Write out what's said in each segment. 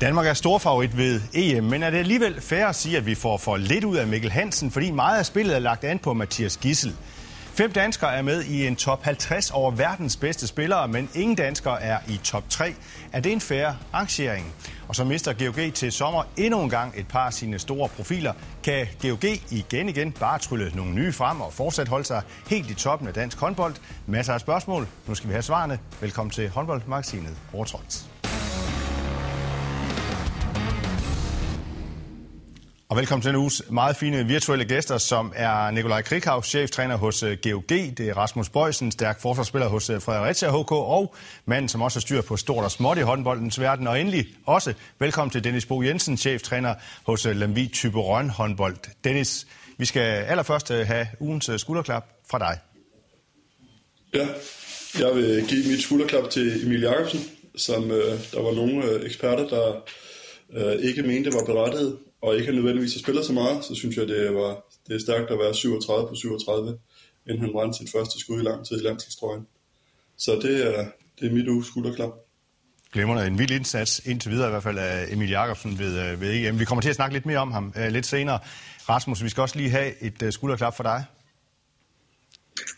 Danmark er stor favorit ved EM, men er det alligevel fair at sige, at vi får for lidt ud af Mikkel Hansen, fordi meget af spillet er lagt an på Mathias Gissel. Fem danskere er med i en top 50 over verdens bedste spillere, men ingen danskere er i top 3. Er det en fair arrangering? Og så mister GOG til sommer endnu en gang et par af sine store profiler. Kan GOG igen igen bare trylle nogle nye frem og fortsat holde sig helt i toppen af dansk håndbold? Masser af spørgsmål. Nu skal vi have svarene. Velkommen til håndboldmagasinet Overtrådt. Og velkommen til en uges meget fine virtuelle gæster, som er Nikolaj Krikhav, cheftræner hos øh, GOG. Det er Rasmus Bøjsen, stærk forsvarsspiller hos øh, Fredericia HK, og manden, som også har styr på stort og småt i håndboldens verden. Og endelig også velkommen til Dennis Bo Jensen, cheftræner hos øh, Lemvi Typerøn håndbold. Dennis, vi skal allerførst have ugens skulderklap fra dig. Ja, jeg vil give mit skulderklap til Emil Jacobsen, som øh, der var nogle øh, eksperter, der øh, ikke mente var berettiget og ikke nødvendigvis har spillet så meget, så synes jeg, det, var, det er stærkt at være 37 på 37, inden han brændte sit første skud i lang tid i landsholdstrøjen. Så det er, det er mit uge skulderklap. Glemmer en vild indsats indtil videre i hvert fald af Emil Jakobsen ved, øh, ved EM. Vi kommer til at snakke lidt mere om ham uh, lidt senere. Rasmus, vi skal også lige have et uh, skulderklap for dig.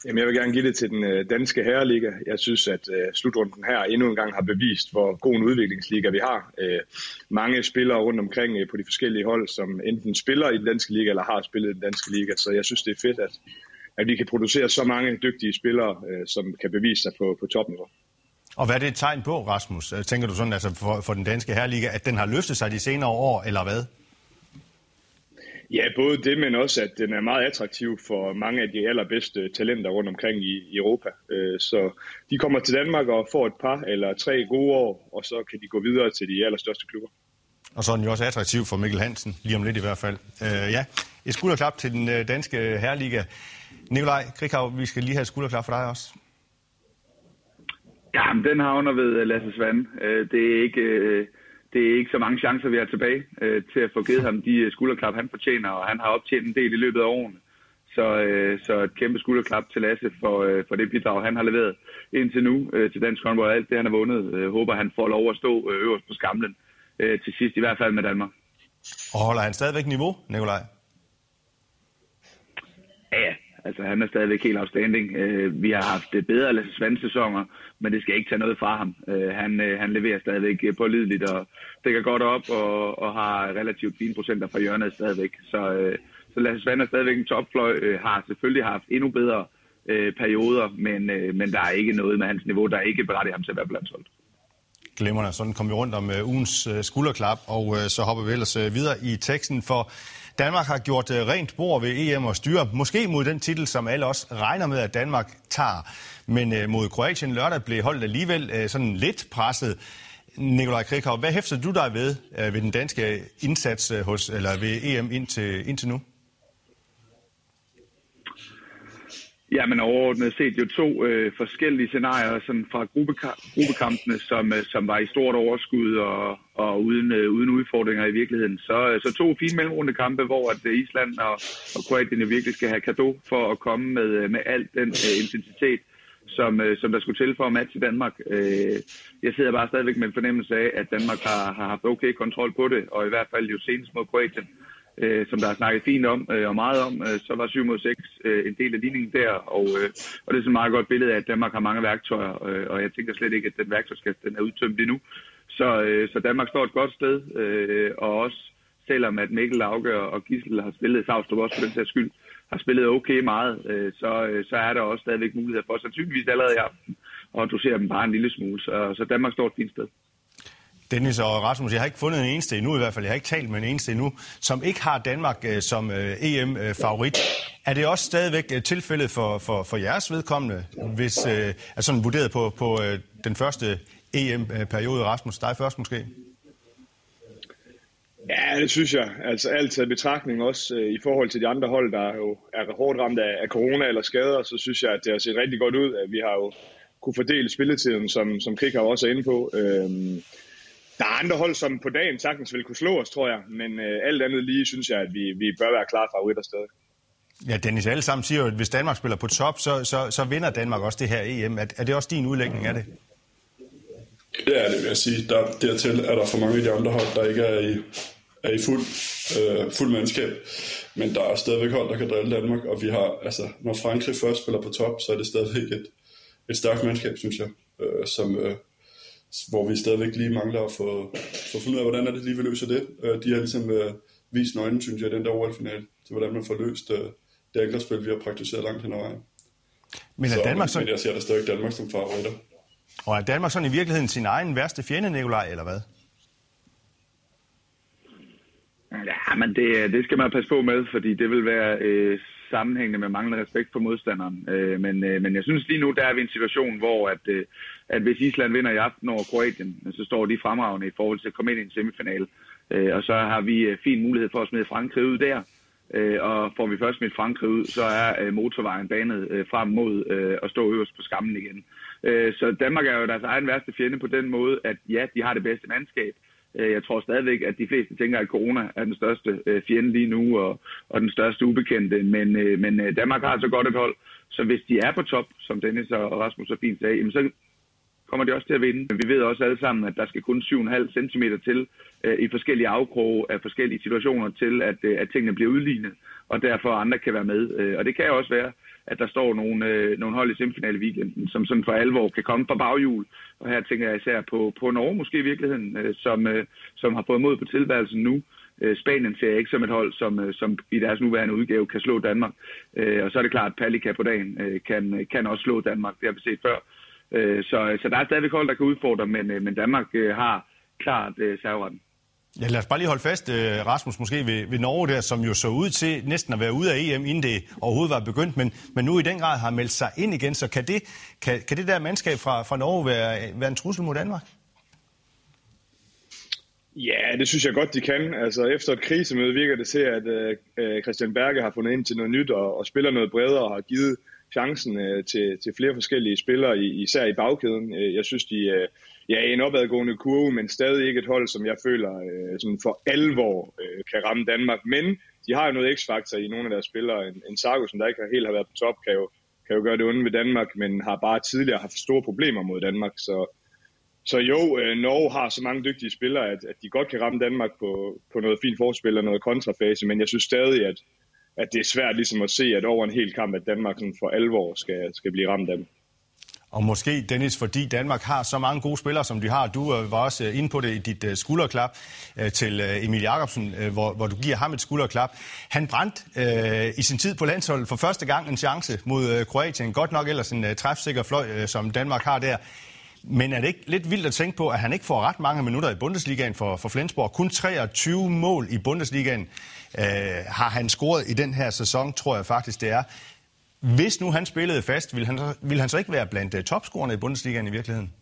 Jamen, jeg vil gerne give det til den øh, danske herreliga. Jeg synes, at øh, slutrunden her endnu en gang har bevist, hvor god en udviklingsliga vi har. Øh, mange spillere rundt omkring øh, på de forskellige hold, som enten spiller i den danske liga eller har spillet i den danske liga. Så jeg synes, det er fedt, at, at vi kan producere så mange dygtige spillere, øh, som kan bevise sig på, på topniveau. Og hvad er det et tegn på, Rasmus? Øh, tænker du sådan, altså for, for den danske herreliga, at den har løftet sig de senere år, eller hvad? Ja, både det, men også, at den er meget attraktiv for mange af de allerbedste talenter rundt omkring i, i Europa. Øh, så de kommer til Danmark og får et par eller tre gode år, og så kan de gå videre til de allerstørste klubber. Og så er den jo også attraktiv for Mikkel Hansen, lige om lidt i hvert fald. Øh, ja, et skulderklap til den øh, danske herreliga. Nikolaj Krikhav, vi skal lige have et skulderklap for dig også. Ja, den havner ved Lasse Svand. Det er ikke det er ikke så mange chancer, vi har tilbage øh, til at få givet ham de øh, skulderklap, han fortjener, og han har optjent en del i løbet af årene. Så, øh, så et kæmpe skulderklap til Lasse for, øh, for det bidrag, han har leveret indtil nu øh, til dansk håndbold. Alt det, han har vundet, øh, håber han får lov at stå øh, øverst på skamlen øh, til sidst, i hvert fald med Danmark. Og holder han stadigvæk niveau, Nikolaj? Ja, Altså, han er stadigvæk helt outstanding. Øh, vi har haft øh, bedre Lasse Svand sæsoner, men det skal ikke tage noget fra ham. Øh, han, øh, han leverer stadigvæk øh, pålideligt og dækker godt op og, og har relativt fine procenter fra hjørnet stadigvæk. Så, øh, så Lasse Svand er stadigvæk en topfløj, øh, har selvfølgelig haft endnu bedre øh, perioder, men, øh, men der er ikke noget med hans niveau, der ikke berettiger ham til at være blandt Glemmer Sådan kom vi rundt om øh, ugens øh, skulderklap, og øh, så hopper vi ellers øh, videre i teksten, for Danmark har gjort øh, rent bord ved EM og styre, måske mod den titel, som alle også regner med, at Danmark tager. Men øh, mod Kroatien lørdag blev holdet alligevel øh, sådan lidt presset. Nikolaj Krikov, hvad hæfter du dig ved øh, ved den danske indsats øh, hos, eller ved EM indtil, indtil nu? Ja, men overordnet set jo to øh, forskellige scenarier sådan fra gruppeka- gruppekampene, som, øh, som var i stort overskud og, og uden, øh, uden udfordringer i virkeligheden. Så, øh, så to fine mellemrunde kampe, hvor at øh, Island og, og Kroatien virkelig skal have kado for at komme med, øh, med al den øh, intensitet, som, øh, som der skulle til for at matche Danmark. Øh, jeg sidder bare stadigvæk med en fornemmelse af, at Danmark har, har haft okay kontrol på det, og i hvert fald jo senest mod Kroatien øh, Øh, som der er snakket fint om øh, og meget om, øh, så var 7 mod 6 øh, en del af ligningen der, og, øh, og det er så et meget godt billede af, at Danmark har mange værktøjer, øh, og jeg tænker slet ikke, at den værktøjskasse den er udtømt endnu. Så, øh, så Danmark står et godt sted, øh, og også selvom at Mikkel Lauke og Gissel har spillet Savstrup også for den sags skyld, har spillet okay meget, øh, så, øh, så er der også stadigvæk mulighed for sandsynligvis allerede i aften at dosere dem bare en lille smule. Så, så Danmark står et fint sted. Dennis og Rasmus, jeg har ikke fundet en eneste endnu i hvert fald, jeg har ikke talt med en eneste endnu, som ikke har Danmark øh, som øh, EM-favorit. Øh, er det også stadigvæk øh, tilfældet for, for, for jeres vedkommende, hvis øh, er sådan vurderet på, på øh, den første EM-periode? Øh, Rasmus, dig først måske? Ja, det synes jeg. Altså alt i betragtning også øh, i forhold til de andre hold, der jo er hårdt ramt af, af corona eller skader, så synes jeg, at det har set rigtig godt ud, at vi har jo kunne fordele spilletiden, som, som Krik har også er inde på. Øh, der er andre hold, som på dagen sagtens vil kunne slå os, tror jeg. Men øh, alt andet lige synes jeg, at vi, vi bør være klar favoritter stadig. Ja, Dennis, alle sammen siger jo, at hvis Danmark spiller på top, så, så, så vinder Danmark også det her EM. Er, er det også din udlægning af det? Det er det, vil jeg sige. Der, dertil er der for mange af de andre hold, der ikke er i, er i fuld, øh, fuld mandskab. Men der er stadigvæk hold, der kan drille Danmark, og vi har, altså, når Frankrig først spiller på top, så er det stadigvæk et, et stærkt mandskab, synes jeg, øh, som, øh, hvor vi stadigvæk lige mangler at få, få fundet ud af, hvordan er det lige, vi løser det. Øh, de har ligesom øh, vist nøglen, synes jeg, den der OL-finale, til hvordan man får løst øh, det angrebsspil, vi har praktiseret langt hen ad vejen. Men er Danmark så, men, men jeg ser da stadig Danmark som favoritter. Og er Danmark sådan i virkeligheden sin egen værste fjende, Nikolaj, eller hvad? Ja, men det, det skal man passe på med, fordi det vil være øh, sammenhængende med manglende respekt for modstanderen. Øh, men, øh, men jeg synes lige nu, der er vi i en situation, hvor at, øh, at hvis Island vinder i aften over Kroatien, så står de fremragende i forhold til at komme ind i en semifinal. Øh, og så har vi øh, fin mulighed for at smide Frankrig ud der. Øh, og får vi først smidt Frankrig ud, så er øh, motorvejen banet øh, frem mod øh, at stå øverst på skammen igen. Øh, så Danmark er jo deres egen værste fjende på den måde, at ja, de har det bedste mandskab, Øh, jeg tror stadigvæk, at de fleste tænker, at corona er den største øh, fjende lige nu, og, og den største ubekendte. Men, øh, men Danmark har så godt et hold, så hvis de er på top, som Dennis og Rasmus så fint sagde, så kommer de også til at vinde. Men vi ved også alle sammen, at der skal kun 7,5 cm til øh, i forskellige afkroge af forskellige situationer til, at, øh, at tingene bliver udlignet, og derfor andre kan være med. Øh, og det kan også være, at der står nogle, øh, nogle hold i semifinale weekenden, som sådan for alvor kan komme på baghjul. Og her tænker jeg især på, på Norge måske i virkeligheden, øh, som, øh, som har fået mod på tilværelsen nu. Øh, Spanien ser jeg ikke som et hold, som, øh, som i deres nuværende udgave kan slå Danmark. Øh, og så er det klart, at Palika på dagen øh, kan, kan også slå Danmark. Det har vi set før. Øh, så, så der er stadigvæk hold, der kan udfordre, men, øh, men Danmark øh, har klart øh, serveretten. Ja, lad os bare lige holde fast, øh, Rasmus, måske ved, ved Norge der, som jo så ud til næsten at være ude af EM, inden det overhovedet var begyndt, men, men nu i den grad har meldt sig ind igen. Så kan det, kan, kan det der mandskab fra, fra Norge være, være en trussel mod Danmark? Ja, det synes jeg godt, de kan. Altså, efter et krisemøde virker det til, at uh, Christian Berge har fundet ind til noget nyt og, og spiller noget bredere og har givet chancen uh, til, til flere forskellige spillere, især i bagkæden. Jeg synes, de, uh, ja, en opadgående kurve, men stadig ikke et hold, som jeg føler øh, sådan for alvor øh, kan ramme Danmark. Men de har jo noget x-faktor i nogle af deres spillere. En, en Sargo, som der ikke helt har været på top, kan jo, kan jo gøre det onde ved Danmark, men har bare tidligere haft store problemer mod Danmark. Så, så jo, øh, Norge har så mange dygtige spillere, at, at de godt kan ramme Danmark på, på noget fint forspil og noget kontrafase, men jeg synes stadig, at, at det er svært ligesom at se, at over en hel kamp, at Danmark sådan for alvor skal, skal blive ramt af dem. Og måske, Dennis, fordi Danmark har så mange gode spillere, som de har. Du øh, var også øh, inde på det i dit øh, skulderklap til Emil Jakobsen, hvor, hvor du giver ham et skulderklap. Han brændte øh, i sin tid på landsholdet for første gang en chance mod Kroatien. Godt nok ellers en øh, træfsikker fløj, øh, som Danmark har der. Men er det ikke lidt vildt at tænke på, at han ikke får ret mange minutter i Bundesligaen for, for Flensborg? Kun 23 mål i Bundesligaen øh, har han scoret i den her sæson, tror jeg faktisk det er. Hvis nu han spillede fast, ville han, ville han så ikke være blandt uh, topscorerne i Bundesligaen i virkeligheden?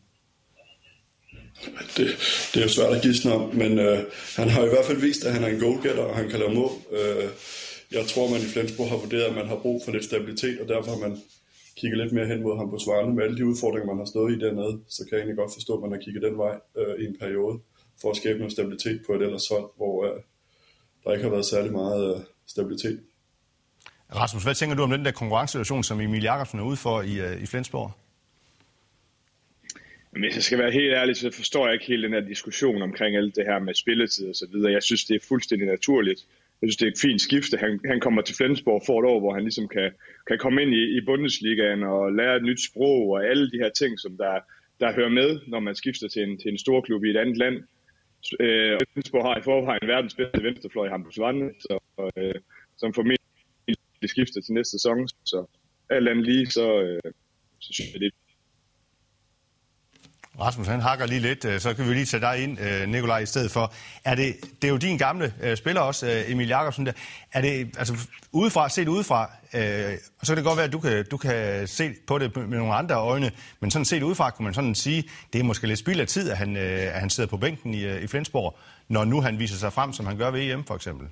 Det, det er jo svært at gisne om, men øh, han har i hvert fald vist, at han er en goalgetter, og han kan lave mål. Øh, jeg tror, man i Flensborg har vurderet, at man har brug for lidt stabilitet, og derfor har man kigget lidt mere hen mod ham på svarene. Med alle de udfordringer, man har stået i dernede, så kan jeg egentlig godt forstå, at man har kigget den vej øh, i en periode, for at skabe noget stabilitet på et ellers hold, hvor øh, der ikke har været særlig meget øh, stabilitet. Rasmus, hvad tænker du om den der konkurrencesituation, som Emil Jakobsen er ude for i, øh, i Flensborg? Hvis jeg skal være helt ærlig, så forstår jeg ikke helt den her diskussion omkring alt det her med spilletid og så videre. Jeg synes, det er fuldstændig naturligt. Jeg synes, det er et fint skifte. Han, han kommer til Flensborg for et år, hvor han ligesom kan, kan komme ind i, i Bundesligaen og lære et nyt sprog og alle de her ting, som der, der hører med, når man skifter til en, til en stor klub i et andet land. Øh, Flensborg har i forvejen verdens bedste venstrefløj i Hampus Vande, så, øh, som formentlig blive skiftet til næste sæson. Så alt andet lige, så, øh, så synes jeg, det Rasmus, han hakker lige lidt, øh, så kan vi lige tage dig ind, øh, Nikolaj, i stedet for. Er det, det er jo din gamle øh, spiller også, Emil Jakobsen. Der. Er det, altså udefra, set udefra, øh, så kan det godt være, at du kan, du kan se på det med nogle andre øjne, men sådan set udefra kunne man sådan sige, det er måske lidt spild af tid, at han, at han sidder på bænken i, i Flensborg, når nu han viser sig frem, som han gør ved EM for eksempel.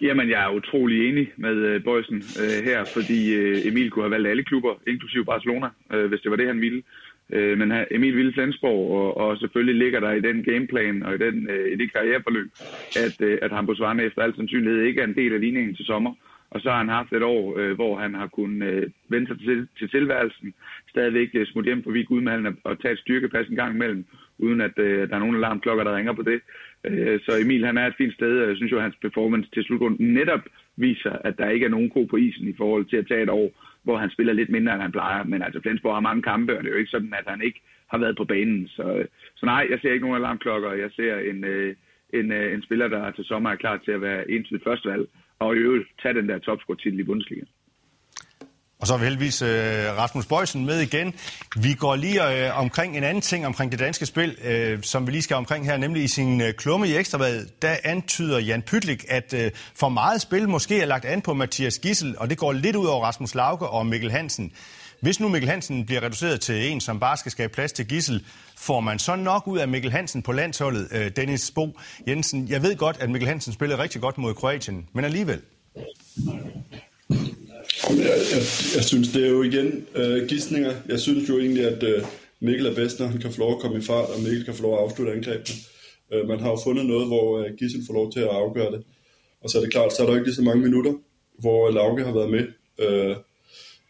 Jamen, jeg er utrolig enig med øh, Bøjsen øh, her, fordi øh, Emil kunne have valgt alle klubber, inklusive Barcelona, øh, hvis det var det, han ville. Øh, men Emil ville Flensborg, og, og selvfølgelig ligger der i den gameplan og i, den, øh, i det karriereforløb, at, øh, at Hampus Varne efter al sandsynlighed ikke er en del af ligningen til sommer. og så har han haft et år, øh, hvor han har kunnet øh, vende sig til, til tilværelsen, stadigvæk øh, smutte hjem forbi Gudmalen og tage et styrkepas en gang imellem, uden at øh, der er nogen alarmklokker, der ringer på det. Øh, så Emil han er et fint sted, og jeg synes jo, at hans performance til slutrunden netop viser, at der ikke er nogen ko på isen i forhold til at tage et år, hvor han spiller lidt mindre, end han plejer. Men altså, Flensborg har mange kampe, og det er jo ikke sådan, at han ikke har været på banen. Så, så nej, jeg ser ikke nogen alarmklokker. Jeg ser en, øh, en, øh, en spiller, der til sommer er klar til at være entydigt førstevalg, og i øvrigt tage den der topscore-titel i Bundesliga. Og så er vi heldigvis øh, Rasmus Bøjsen med igen. Vi går lige øh, omkring en anden ting omkring det danske spil, øh, som vi lige skal omkring her, nemlig i sin klumme i Ekstrabladet, der antyder Jan Pytlik, at for meget spil måske er lagt an på Mathias Gissel, og det går lidt ud over Rasmus Lauke og Mikkel Hansen. Hvis nu Mikkel Hansen bliver reduceret til en, som bare skal skabe plads til Gissel, får man så nok ud af Mikkel Hansen på landsholdet, Dennis Bo Jensen? Jeg ved godt, at Mikkel Hansen spillede rigtig godt mod Kroatien, men alligevel. Jeg, jeg, jeg synes, det er jo igen øh, gidsninger. Jeg synes jo egentlig, at øh, Mikkel er bedst, når han kan få lov at komme i fart, og Mikkel kan få lov at afslutte angrebene. Øh, man har jo fundet noget, hvor øh, Gissel får lov til at afgøre det. Og så er det klart, så er der ikke lige så mange minutter, hvor øh, Lauke har været med. Øh,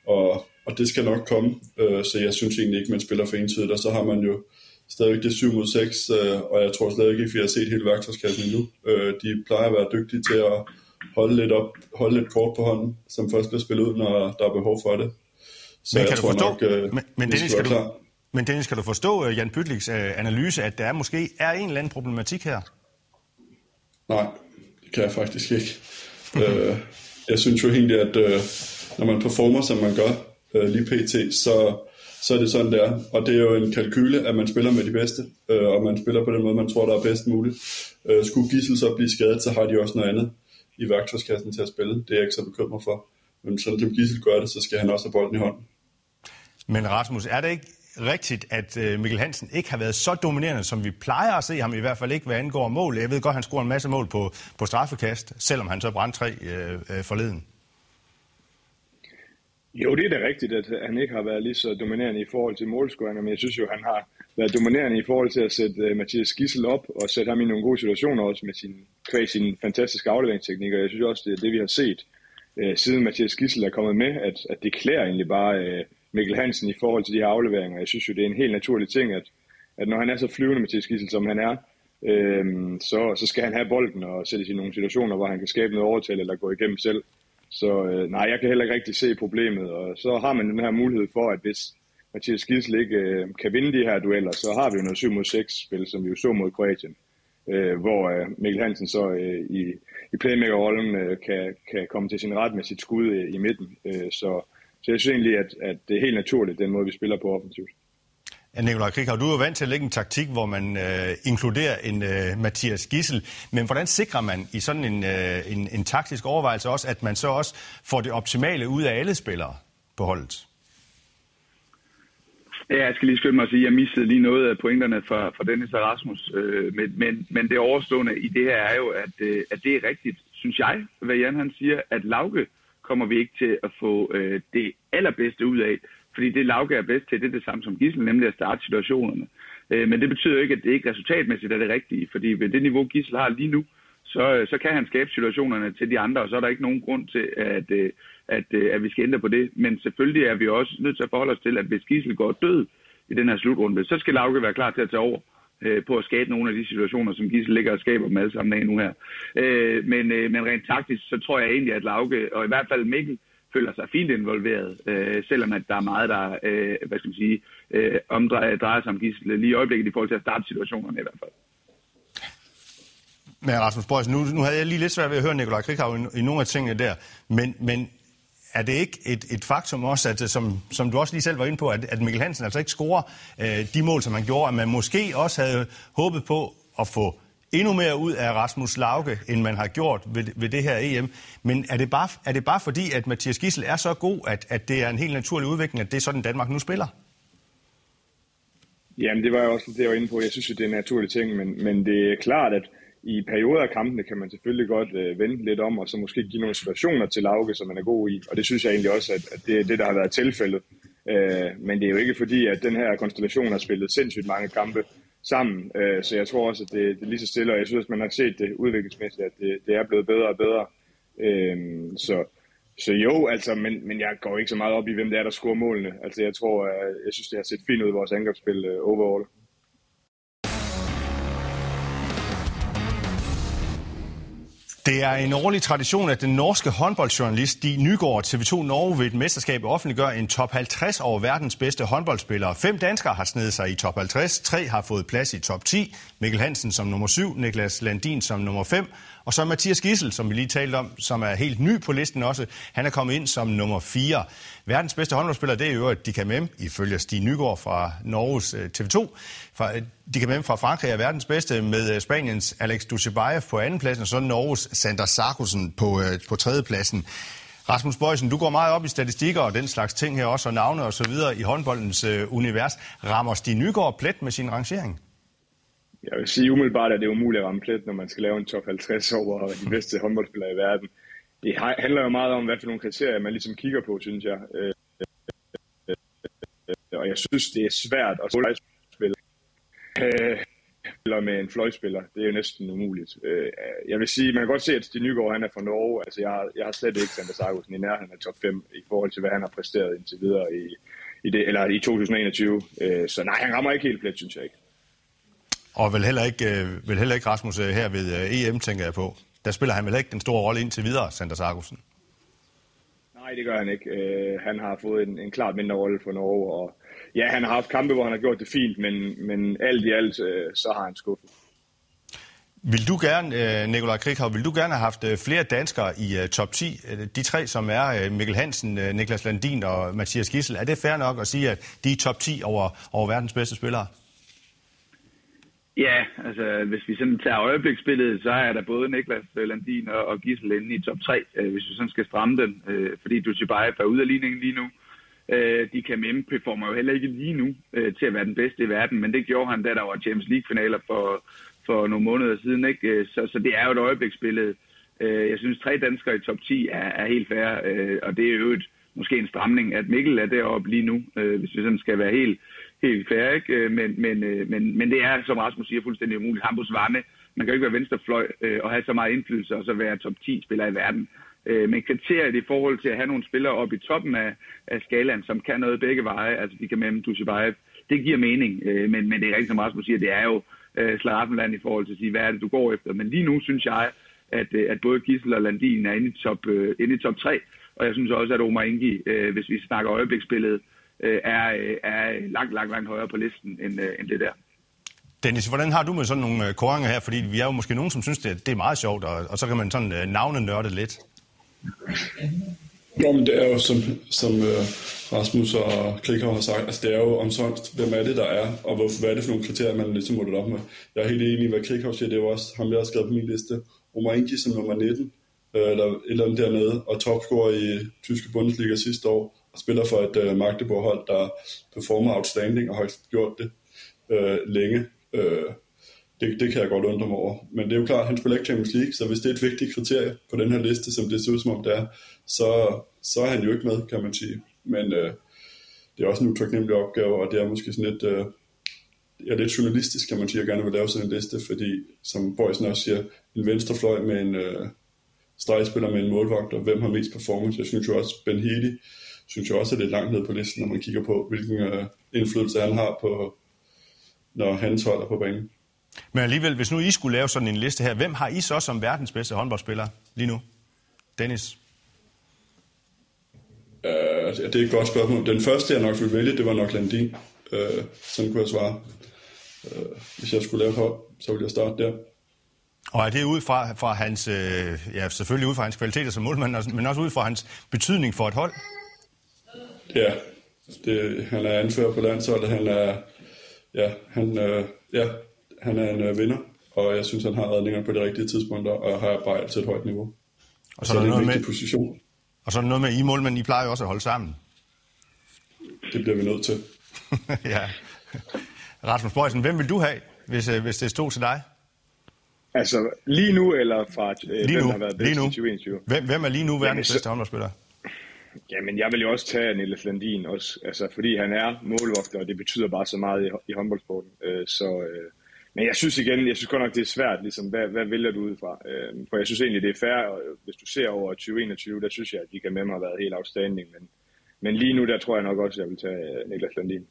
og, og det skal nok komme. Øh, så jeg synes egentlig ikke, man spiller for entydigt. Og så har man jo stadigvæk det 7 mod 6, øh, og jeg tror stadig ikke, at vi har set hele værktøjskassen endnu. Øh, de plejer at være dygtige til at holde lidt, op, holde lidt kort på hånden, som først bliver spillet ud, når der er behov for det. Så men kan du forstå, nok, øh, men, men, Dennis, skal du, men Dennis, kan du forstå uh, Jan Pytliks uh, analyse, at der måske er en eller anden problematik her? Nej, det kan jeg faktisk ikke. uh, jeg synes jo egentlig, at uh, når man performer, som man gør uh, lige pt., så, så er det sådan, der. Og det er jo en kalkyle, at man spiller med de bedste, uh, og man spiller på den måde, man tror, der er bedst muligt. Uh, skulle Gissel så blive skadet, så har de også noget andet i værktøjskassen til at spille. Det er jeg ikke så bekymret for. Men sådan som Gissel gør det, så skal han også have bolden i hånden. Men Rasmus, er det ikke rigtigt, at øh, Mikkel Hansen ikke har været så dominerende, som vi plejer at se ham, i hvert fald ikke, hvad angår mål. Jeg ved godt, han scorer en masse mål på, på straffekast, selvom han så brændte tre øh, øh, forleden. Jo, det er da rigtigt, at han ikke har været lige så dominerende i forhold til målscoringer, men jeg synes jo, han har været dominerende i forhold til at sætte uh, Mathias Gissel op og sætte ham i nogle gode situationer også med sin, kvæg sin fantastiske afleveringsteknik, og jeg synes også, det er det, vi har set uh, siden Mathias Gissel er kommet med, at, at det klæder egentlig bare uh, Mikkel Hansen i forhold til de her afleveringer. Jeg synes jo, det er en helt naturlig ting, at, at når han er så flyvende, Mathias Gissel, som han er, øhm, så, så skal han have bolden og sætte i nogle situationer, hvor han kan skabe noget overtal eller gå igennem selv. Så øh, nej, jeg kan heller ikke rigtig se problemet, og så har man den her mulighed for, at hvis Mathias Gissel ikke øh, kan vinde de her dueller, så har vi jo noget 7 mod 6 spil, som vi jo så mod Kroatien, øh, hvor øh, Mikkel Hansen så øh, i, i playmaker-rollen øh, kan, kan komme til sin ret med sit skud øh, i midten. Øh, så, så jeg synes egentlig, at, at det er helt naturligt, den måde, vi spiller på offensivt. Ja, Nikolaj Krikau, du er jo vant til at lægge en taktik, hvor man øh, inkluderer en øh, Mathias Gissel. Men hvordan sikrer man i sådan en, øh, en, en taktisk overvejelse også, at man så også får det optimale ud af alle spillere på holdet? Ja, jeg skal lige skynde mig at sige, at jeg missede lige noget af pointerne fra, fra Dennis og Rasmus. Øh, men, men, men det overstående i det her er jo, at, øh, at det er rigtigt, synes jeg, hvad Jan han siger, at Lauke kommer vi ikke til at få øh, det allerbedste ud af. Fordi det Lauke er bedst til, det er det samme som Gissel, nemlig at starte situationerne. Øh, men det betyder ikke, at det ikke resultatmæssigt er det rigtige. Fordi ved det niveau, Gissel har lige nu, så, øh, så kan han skabe situationerne til de andre, og så er der ikke nogen grund til, at, øh, at, øh, at vi skal ændre på det. Men selvfølgelig er vi også nødt til at forholde os til, at hvis Gissel går død i den her slutrunde, så skal Lauke være klar til at tage over øh, på at skabe nogle af de situationer, som Gissel ligger og skaber dem alle sammen af nu her. Øh, men, øh, men rent taktisk, så tror jeg egentlig, at Lauke, og i hvert fald Mikkel, føler sig fint involveret, selvom at der er meget, der hvad skal man sige, omdrejer sig om Gissel lige i øjeblikket i forhold til at starte situationerne i hvert fald. Men Rasmus Bøjsen, nu, nu havde jeg lige lidt svært ved at høre Nikolaj Krikhav i, i nogle af tingene der, men, men er det ikke et, et faktum også, at, øh, som, som du også lige selv var inde på, at, at Mikkel Hansen altså ikke scorer øh, de mål, som han gjorde, at man måske også havde håbet på at få endnu mere ud af Rasmus Lauke, end man har gjort ved, ved det her EM. Men er det, bare, er det bare fordi, at Mathias Gissel er så god, at, at det er en helt naturlig udvikling, at det er sådan, Danmark nu spiller? Jamen, det var jeg også det, jeg var inde på. Jeg synes, det er en naturlig ting, men, men det er klart, at i perioder af kampene kan man selvfølgelig godt øh, vende lidt om, og så måske give nogle situationer til Lauke, som man er god i. Og det synes jeg egentlig også, at, at det er det, der har været tilfældet. Øh, men det er jo ikke fordi, at den her konstellation har spillet sindssygt mange kampe sammen. Øh, så jeg tror også, at det, det er lige så stille, og jeg synes, at man har set det udviklingsmæssigt, at det, det er blevet bedre og bedre. Øh, så, Så jo, altså, men, men jeg går ikke så meget op i, hvem det er, der scorer målene. Altså, jeg tror, at, jeg synes, det har set fint ud i vores angrebsspil øh, overall. Det er en årlig tradition, at den norske håndboldjournalist Stig Nygaard TV2 Norge ved et mesterskab offentliggør en top 50 over verdens bedste håndboldspillere. Fem danskere har snedet sig i top 50, tre har fået plads i top 10. Mikkel Hansen som nummer 7, Niklas Landin som nummer 5, og så Mathias Gissel, som vi lige talte om, som er helt ny på listen også. Han er kommet ind som nummer 4. Verdens bedste håndboldspiller, det er jo kan med ifølge Stig Nygaard fra Norges øh, TV2. Fra, øh, Dika fra Frankrig er verdens bedste med øh, Spaniens Alex Ducebaev på andenpladsen, og så Norges Sander Sarkusen på, øh, på tredjepladsen. Rasmus Bøjsen, du går meget op i statistikker og den slags ting her også, og navne og så videre i håndboldens øh, univers. Rammer Stig Nygaard plet med sin rangering? Jeg vil sige umiddelbart, at det er umuligt at ramme plet, når man skal lave en top 50 over de bedste håndboldspillere i verden. Det handler jo meget om, hvad for nogle kriterier man ligesom kigger på, synes jeg. Øh, øh, øh, og jeg synes, det er svært at spille eller øh, med en fløjspiller. Det er jo næsten umuligt. Øh, jeg vil sige, man kan godt se, at Stig Nygaard han er fra Norge. Altså, jeg, har, jeg har slet ikke Sander Sargussen i nærheden af top 5 i forhold til, hvad han har præsteret indtil videre i, i, det, eller i 2021. Øh, så nej, han rammer ikke helt plet, synes jeg ikke. Og vel heller ikke, øh, vel heller ikke Rasmus øh, her ved øh, EM, tænker jeg på. Der spiller han vel ikke den store rolle indtil videre, Sander Sargussen? Nej, det gør han ikke. Uh, han har fået en, en klart mindre rolle for Norge, og ja, han har haft kampe, hvor han har gjort det fint, men, men alt i alt, så har han skuffet. Vil du gerne, Nikolaj Krighav, vil du gerne have haft flere danskere i top 10? De tre, som er Mikkel Hansen, Niklas Landin og Mathias Gissel. Er det fair nok at sige, at de er top 10 over, over verdens bedste spillere? Ja, altså hvis vi sådan tager øjebliksbilledet, så er der både Niklas øh, Landin og, og Gissel inde i top 3, øh, hvis vi sådan skal stramme den, øh, fordi Duchibayev er ude af ligningen lige nu. Øh, de kan memme performer jo heller ikke lige nu øh, til at være den bedste i verden, men det gjorde han, da der var Champions League-finaler for, for nogle måneder siden. Ikke? Øh, så, så det er jo et øjebliksbillede. Øh, jeg synes, tre danskere i top 10 er, er helt fair, øh, og det er jo et, måske en stramning, at Mikkel er deroppe lige nu, øh, hvis vi sådan skal være helt helt fair, ikke? Øh, men, men, øh, men, men det er, som Rasmus siger, fuldstændig umuligt. Hampus Varme, man kan jo ikke være venstrefløj øh, og have så meget indflydelse og så være top 10 spiller i verden. Men kriteriet i forhold til at have nogle spillere oppe i toppen af, af skalaen, som kan noget begge veje, altså de kan med Dushibayev, det giver mening. Men, men det er rigtigt, som Rasmus siger, det er jo Slaraffenland i forhold til at sige, hvad er det, du går efter. Men lige nu synes jeg, at, at både Gissel og Landin er inde i top, inde i top 3, og jeg synes også, at Omar Ingi, hvis vi snakker øjebliksbilledet, øh, er, øh, er langt, langt, langt højere på listen end, øh, end det der. Dennis, hvordan har du med sådan nogle øh, koringer her? Fordi vi er jo måske nogen, som synes, det, det er meget sjovt, og, og så kan man sådan navne nørde lidt. Jo, men det er jo, som, som Rasmus og Krikov har sagt, altså det er jo omsonst, hvem er det, der er, og hvorfor, hvad er det for nogle kriterier, man ligesom måtte op med. Jeg er helt enig i, hvad Krikov siger, det er jo også ham, jeg har skrevet på min liste. Omar Ingi som nummer 19, uh, der et eller andet dernede, og topscorer i tyske Bundesliga sidste år spiller for et øh, Magdeburg-hold, der performer outstanding og har gjort det øh, længe. Øh, det, det kan jeg godt undre mig over. Men det er jo klart, at han spiller ikke Champions League, så hvis det er et vigtigt kriterie på den her liste, som det ser ud som om det er, så, så er han jo ikke med, kan man sige. Men øh, det er også en utaknemmelig opgave, og det er måske sådan lidt, øh, ja, lidt journalistisk, kan man sige, at gerne vil lave sådan en liste, fordi, som Boysen også siger, en venstrefløj med en øh, stregspiller med en målvagt, og hvem har mest performance. Jeg synes jo også, Ben Healy synes jeg også er lidt langt ned på listen, når man kigger på, hvilken øh, indflydelse han har på, når hans hold er på banen. Men alligevel, hvis nu I skulle lave sådan en liste her, hvem har I så som verdens bedste håndboldspiller lige nu? Dennis? Uh, det er et godt spørgsmål. Den første, jeg nok ville vælge, det var nok Landin. Uh, sådan kunne jeg svare. Uh, hvis jeg skulle lave et hold, så ville jeg starte der. Og er det ud fra, fra hans, øh, ja selvfølgelig ud fra hans kvaliteter som målmand, men også ud fra hans betydning for et hold? Ja, det, han er anfører på landsholdet. Han er, ja, han, øh, ja, han er en øh, vinder, og jeg synes, han har redninger på de rigtige tidspunkter, og har bare til et højt niveau. Og så, så er det en vigtig med, position. Og så er der noget med I mål, men I plejer jo også at holde sammen. Det bliver vi nødt til. ja. Rasmus Bøjsen, hvem vil du have, hvis, øh, hvis det stod til dig? Altså, lige nu, eller fra øh, lige nu, har været lige nu. 2021? Hvem, hvem er lige nu verdens bedste håndboldspiller? Jamen, jeg vil jo også tage Niels Landin også, altså, fordi han er målvogter, og det betyder bare så meget i, i håndboldsporten. Øh, så øh, men jeg synes igen, jeg synes godt nok, det er svært, ligesom, hvad, hvad vælger du ud fra? Øh, for jeg synes egentlig, det er fair, og hvis du ser over 2021, der synes jeg, at de kan med mig har været helt afstanding, men, men lige nu, der tror jeg nok også, at jeg vil tage øh, Niklas Landin.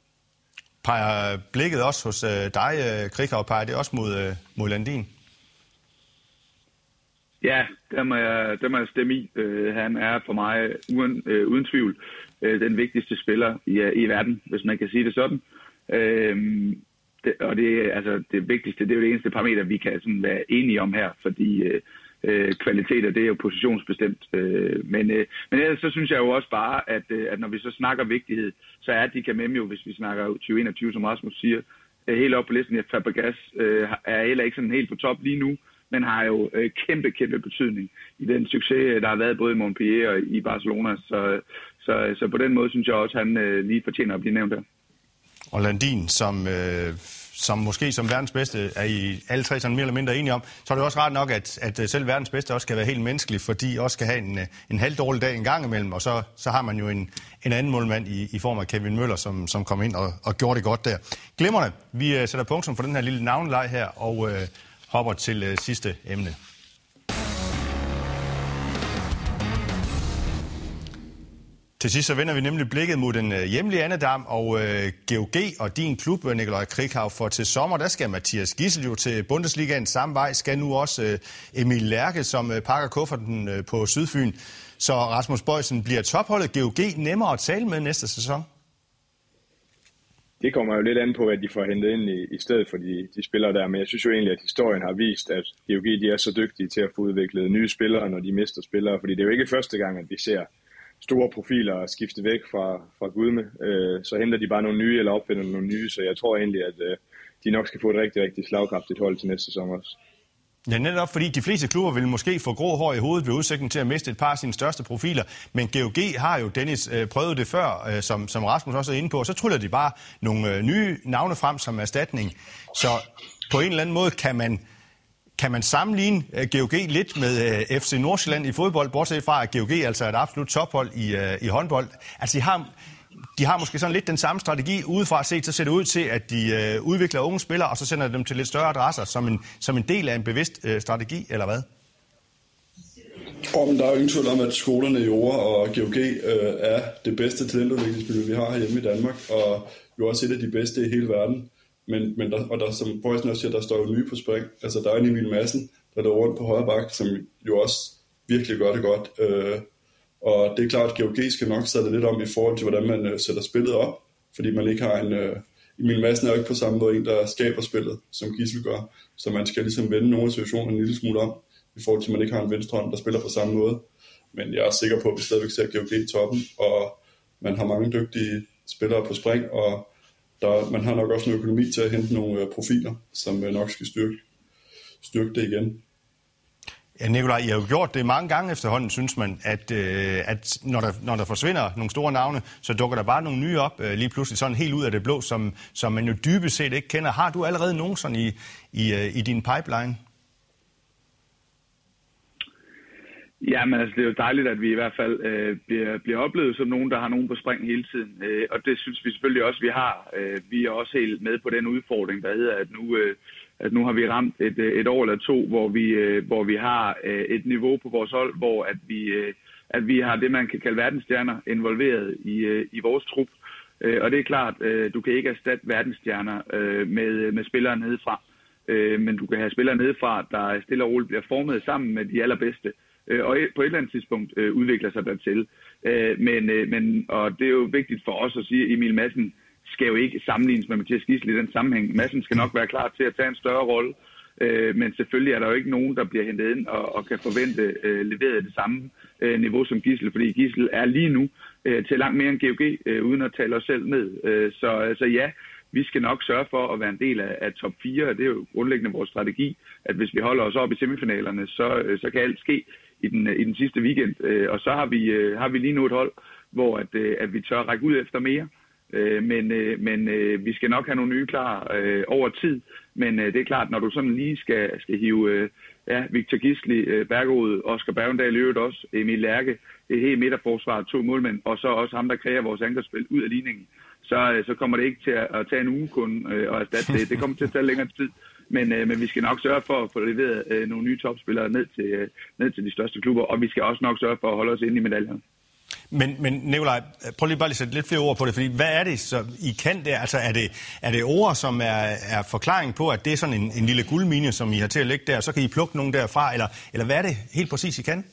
Peger blikket også hos øh, dig, øh, Krikau, peger det også mod, øh, mod Landin? Ja, der må jeg, der må jeg stemme i. Uh, han er for mig uden, uh, uden tvivl uh, den vigtigste spiller i, uh, i verden, hvis man kan sige det sådan. Uh, det, og det, altså, det vigtigste, det er jo det eneste parameter, vi kan sådan være enige om her, fordi uh, uh, kvaliteter, det er jo positionsbestemt. Uh, men, uh, men ellers så synes jeg jo også bare, at, uh, at når vi så snakker vigtighed, så er de kan jo, hvis vi snakker 2021, som Rasmus siger, uh, helt op på listen. Fabregas uh, er heller ikke sådan helt på top lige nu, men har jo øh, kæmpe, kæmpe betydning i den succes, øh, der har været både i Montpellier og i Barcelona. Så, så, så på den måde synes jeg også, at han øh, lige fortjener at blive nævnt der. Og Landin, som, øh, som måske som verdens bedste er I alle tre sådan mere eller mindre enige om, så er det også ret nok, at, at øh, selv verdens bedste også skal være helt menneskelig, fordi også skal have en, øh, en halv dårlig dag en gang imellem, og så, så har man jo en, en anden målmand i, i form af Kevin Møller, som, som kom ind og, og gjorde det godt der. Glimmerne, vi uh, sætter punktum for den her lille navnleg her, og uh, hopper til øh, sidste emne. Til sidst så vender vi nemlig blikket mod den øh, hjemlige Annedam og øh, GOG og din klub, øh, Nikolaj Krikhav, for til sommer, der skal Mathias Gissel jo til Bundesligaen samme vej, skal nu også øh, Emil Lærke, som øh, pakker kufferten øh, på Sydfyn. Så Rasmus Bøjsen bliver topholdet GOG nemmere at tale med næste sæson? Det kommer jo lidt an på, hvad de får hentet ind i, i stedet for de, de spillere der. Men jeg synes jo egentlig, at historien har vist, at GOG de er så dygtige til at få udviklet nye spillere, når de mister spillere. Fordi det er jo ikke første gang, at vi ser store profiler skifte væk fra, fra Gudme. Øh, så henter de bare nogle nye, eller opfinder nogle nye. Så jeg tror egentlig, at øh, de nok skal få et rigtig, rigtig slagkraftigt hold til næste sæson også. Ja, netop fordi de fleste klubber vil måske få grå hår i hovedet ved udsigten til at miste et par af sine største profiler. Men GOG har jo, Dennis, øh, prøvet det før, øh, som, som Rasmus også er inde på, og så tryller de bare nogle øh, nye navne frem som erstatning. Så på en eller anden måde kan man, kan man sammenligne GOG lidt med FC Nordsjælland i fodbold, bortset fra at GOG altså er et absolut tophold i, i håndbold. Altså de har de har måske sådan lidt den samme strategi. Udefra set, så ser det ud til, at de øh, udvikler unge spillere, og så sender dem til lidt større adresser som en, som en del af en bevidst øh, strategi, eller hvad? Om der er jo ingen tvivl om, at skolerne i Ore og GOG øh, er det bedste talentudviklingsmiljø, vi har hjemme i Danmark, og jo også et af de bedste i hele verden. Men, men der, og der, som Boysen også siger, der står jo nye på spring. Altså, der er en Emil Madsen, der er rundt på højre bak, som jo også virkelig gør det godt. Øh, og det er klart, at GOG skal nok sætte lidt om i forhold til, hvordan man øh, sætter spillet op, fordi man ikke har en... Øh, Emil Madsen er jo ikke på samme måde en, der skaber spillet, som Gissel gør. Så man skal ligesom vende nogle situationer en lille smule om, i forhold til, at man ikke har en venstre hånd, der spiller på samme måde. Men jeg er sikker på, at vi stadigvæk ser GOG i toppen, og man har mange dygtige spillere på spring, og der, man har nok også en økonomi til at hente nogle øh, profiler, som øh, nok skal styrke, styrke det igen. Ja, Nikolaj, I har jo gjort det mange gange efterhånden, synes man, at, øh, at når, der, når der forsvinder nogle store navne, så dukker der bare nogle nye op øh, lige pludselig sådan helt ud af det blå, som, som man jo dybest set ikke kender. Har du allerede nogen sådan i, i, øh, i din pipeline? Ja, men altså, det er jo dejligt, at vi i hvert fald øh, bliver, bliver oplevet som nogen, der har nogen på spring hele tiden. Øh, og det synes vi selvfølgelig også, vi har. Øh, vi er også helt med på den udfordring, der hedder, at nu... Øh, at nu har vi ramt et, øh, et år eller to, hvor vi, øh, hvor vi har øh, et niveau på vores hold, hvor at vi, øh, at vi har det, man kan kalde verdensstjerner involveret i, øh, i vores trup. Og det er klart, du kan ikke erstatte verdensstjerner med, med spillere nedefra, men du kan have spillere nedefra, der stille og roligt bliver formet sammen med de allerbedste, og på et eller andet tidspunkt udvikler sig dertil. Men, men, og det er jo vigtigt for os at sige, at Emil Madsen skal jo ikke sammenlignes med Mathias Gissel i den sammenhæng. Massen skal nok være klar til at tage en større rolle, øh, men selvfølgelig er der jo ikke nogen, der bliver hentet ind og, og kan forvente øh, leveret det samme øh, niveau som Gissel, fordi Gissel er lige nu øh, til langt mere end GOG, øh, uden at tale os selv ned. Øh, så altså ja, vi skal nok sørge for at være en del af, af top 4, det er jo grundlæggende vores strategi, at hvis vi holder os op i semifinalerne, så, øh, så kan alt ske i den, øh, i den sidste weekend. Øh, og så har vi, øh, har vi lige nu et hold, hvor at, øh, at vi tør række ud efter mere. Øh, men øh, men øh, vi skal nok have nogle nye klar øh, over tid. Men øh, det er klart, når du sådan lige skal, skal hive øh, ja, Victor Gisli, øh, Bergerud, Oscar Bergendal, øvrigt også, Emil Lærke, det hele midterforsvaret, to målmænd, og så også ham, der kræver vores angrebsspil ud af ligningen, så, øh, så kommer det ikke til at, at tage en uge kun øh, og erstatte det. Det kommer til at tage længere tid. Men, øh, men vi skal nok sørge for at få leveret øh, nogle nye topspillere ned til, øh, ned til de største klubber, og vi skal også nok sørge for at holde os inde i medaljerne. Men, men Nikolaj, prøv lige bare lige at sætte lidt flere ord på det, fordi hvad er det, så I kan der? Altså er det, er det ord, som er, er forklaring på, at det er sådan en, en lille guldmine, som I har til at lægge der, og så kan I plukke nogen derfra, eller, eller hvad er det helt præcis, I kan?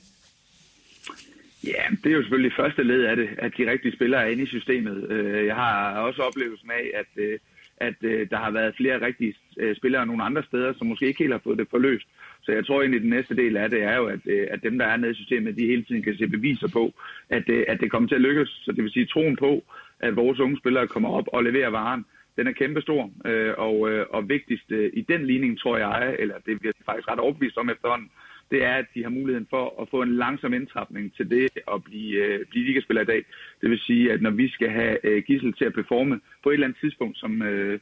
Ja, det er jo selvfølgelig første led af det, at de rigtige spillere er inde i systemet. Øh, jeg har også oplevelsen af, at, øh, at øh, der har været flere rigtige Øh, spillere nogle andre steder, som måske ikke helt har fået det forløst. Så jeg tror egentlig, at den næste del af det er jo, at, øh, at dem, der er nede i systemet, de hele tiden kan se beviser på, at, øh, at det kommer til at lykkes. Så det vil sige troen på, at vores unge spillere kommer op og leverer varen, den er kæmpestor. Og, og vigtigst i den ligning, tror jeg, eller det bliver faktisk ret overbevist om efterhånden, det er, at de har muligheden for at få en langsom indtrapning til det at blive, øh, blive ligaspiller i dag. Det vil sige, at når vi skal have øh, Gissel til at performe på et eller andet tidspunkt som, øh,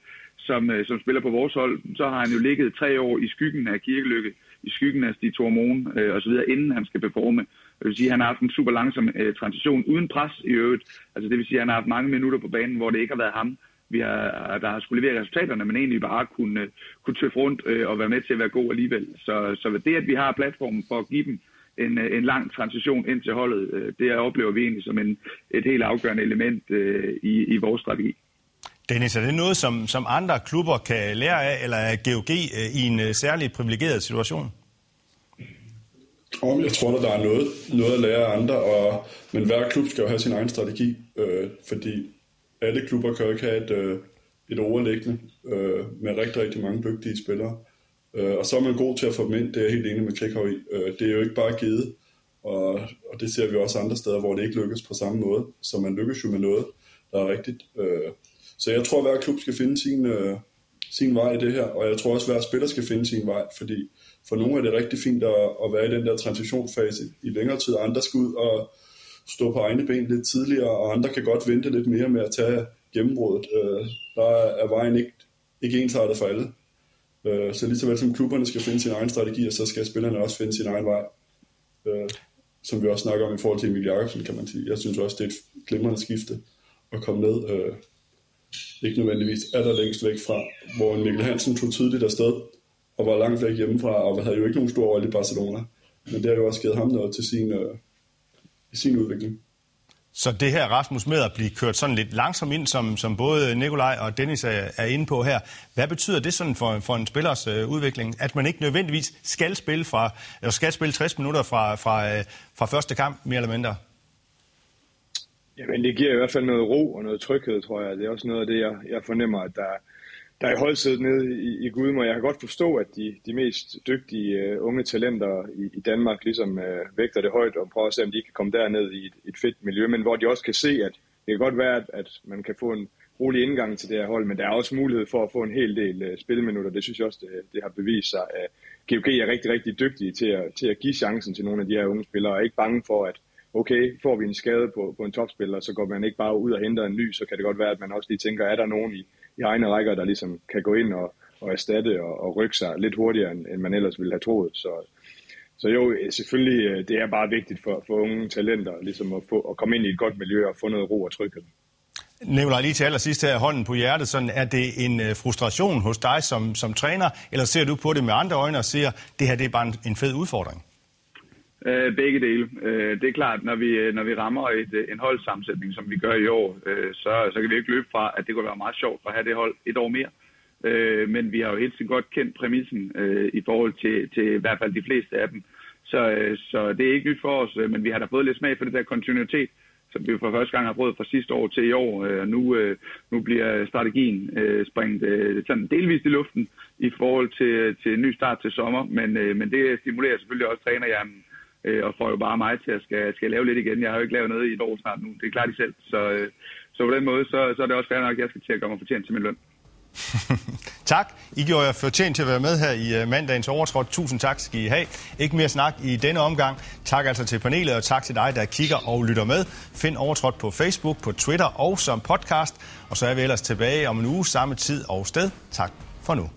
som, øh, som spiller på vores hold, så har han jo ligget tre år i skyggen af Kirkelykke, i skyggen af Stig Tormon øh, osv., inden han skal performe. Det vil sige, at han har haft en super langsom øh, transition uden pres i øvrigt. Altså det vil sige, at han har haft mange minutter på banen, hvor det ikke har været ham, vi har, der har skulle levere resultaterne, men egentlig bare kunne, øh, kunne tøffe rundt øh, og være med til at være god alligevel. Så, så det, at vi har platformen for at give dem en, øh, en lang transition ind til holdet, øh, det oplever vi egentlig som en, et helt afgørende element øh, i, i vores strategi. Dennis, er det noget, som, som andre klubber kan lære af, eller er GOG øh, i en øh, særlig privilegeret situation? Om jeg tror, at der er noget, noget at lære af andre, og, men hver klub skal jo have sin egen strategi, øh, fordi alle klubber kan jo ikke have et, øh, et overliggende øh, med rigtig, rigtig mange dygtige spillere. Øh, og så er man god til at få dem ind, det er jeg helt enig med Klikhav i. Øh, det er jo ikke bare givet, og, og det ser vi også andre steder, hvor det ikke lykkes på samme måde. Så man lykkes jo med noget, der er rigtigt. Øh, så jeg tror, at hver klub skal finde sin, øh, sin vej i det her, og jeg tror også, at hver spiller skal finde sin vej, fordi for nogle er det rigtig fint at, at være i den der transitionsfase i længere tid, andre skal ud og stå på egne ben lidt tidligere, og andre kan godt vente lidt mere med at tage gennembruddet. Øh, der er vejen ikke, ikke ensartet for alle. Øh, så lige så vel som klubberne skal finde sin egen strategi, og så skal spillerne også finde sin egen vej. Øh, som vi også snakker om i forhold til Emil Jacobsen, kan man sige. Jeg synes også, det er et glimrende skifte at komme ned. Øh, ikke nødvendigvis er længst væk fra, hvor Mikkel Hansen tog tidligt afsted, og var langt væk hjemmefra, og havde jo ikke nogen stor rolle i Barcelona. Men det har jo også givet ham noget til sin, øh, i sin udvikling. Så det her Rasmus med at blive kørt sådan lidt langsomt ind, som, som både Nikolaj og Dennis er, er inde på her, hvad betyder det sådan for, for en spillers øh, udvikling? At man ikke nødvendigvis skal spille, fra, eller skal spille 60 minutter fra, fra, øh, fra første kamp, mere eller mindre? Jamen, det giver i hvert fald noget ro og noget tryghed, tror jeg. Det er også noget af det, jeg, jeg fornemmer, at der, der er holdsædet nede i, i Gudme, og jeg kan godt forstå, at de, de mest dygtige uh, unge talenter i, i Danmark ligesom uh, vægter det højt og prøver at se, om de kan komme derned i et, et fedt miljø, men hvor de også kan se, at det kan godt være, at, at man kan få en rolig indgang til det her hold, men der er også mulighed for at få en hel del uh, spilminutter. Det synes jeg også, det, det har bevist sig. Uh, GOG er rigtig, rigtig dygtige til at, til at give chancen til nogle af de her unge spillere, og er ikke bange for, at okay, får vi en skade på, på en topspiller, så går man ikke bare ud og henter en ny, så kan det godt være, at man også lige tænker, er der nogen i, i egne rækker, der ligesom kan gå ind og, og erstatte og, og rykke sig lidt hurtigere, end, end man ellers ville have troet. Så, så jo, selvfølgelig, øh, det er bare vigtigt for, for unge talenter ligesom at, få, at komme ind i et godt miljø og få noget ro og tryghed. Nikolaj, lige til allersidst her, hånden på hjertet, sådan, er det en øh, frustration hos dig som, som træner, eller ser du på det med andre øjne og siger, det her det er bare en, en fed udfordring? Øh, begge dele. Øh, det er klart, når vi, øh, når vi rammer et, øh, en holdsammensætning, som vi gør i år, øh, så, så kan vi ikke løbe fra, at det kunne være meget sjovt at have det hold et år mere. Øh, men vi har jo helt sikkert godt kendt præmissen øh, i forhold til, til i hvert fald de fleste af dem. Så, øh, så det er ikke nyt for os, øh, men vi har da fået lidt smag for det der kontinuitet, som vi for første gang har prøvet fra sidste år til i år. Øh, nu, øh, nu bliver strategien øh, springet øh, sådan delvist i luften i forhold til, til en ny start til sommer, men, øh, men det stimulerer selvfølgelig også trænerhjernen øh, og får jo bare mig til at skal, skal lave lidt igen. Jeg har jo ikke lavet noget i et år snart nu, det er klart i selv. Så, øh, så på den måde, så, så er det også fair nok, at jeg skal til at gøre mig fortjent til min løn. tak. I gjorde jer fortjent til at være med her i øh, mandagens overtråd. Tusind tak skal I have. Ikke mere snak i denne omgang. Tak altså til panelet, og tak til dig, der kigger og lytter med. Find overtrådt på Facebook, på Twitter og som podcast. Og så er vi ellers tilbage om en uge, samme tid og sted. Tak for nu.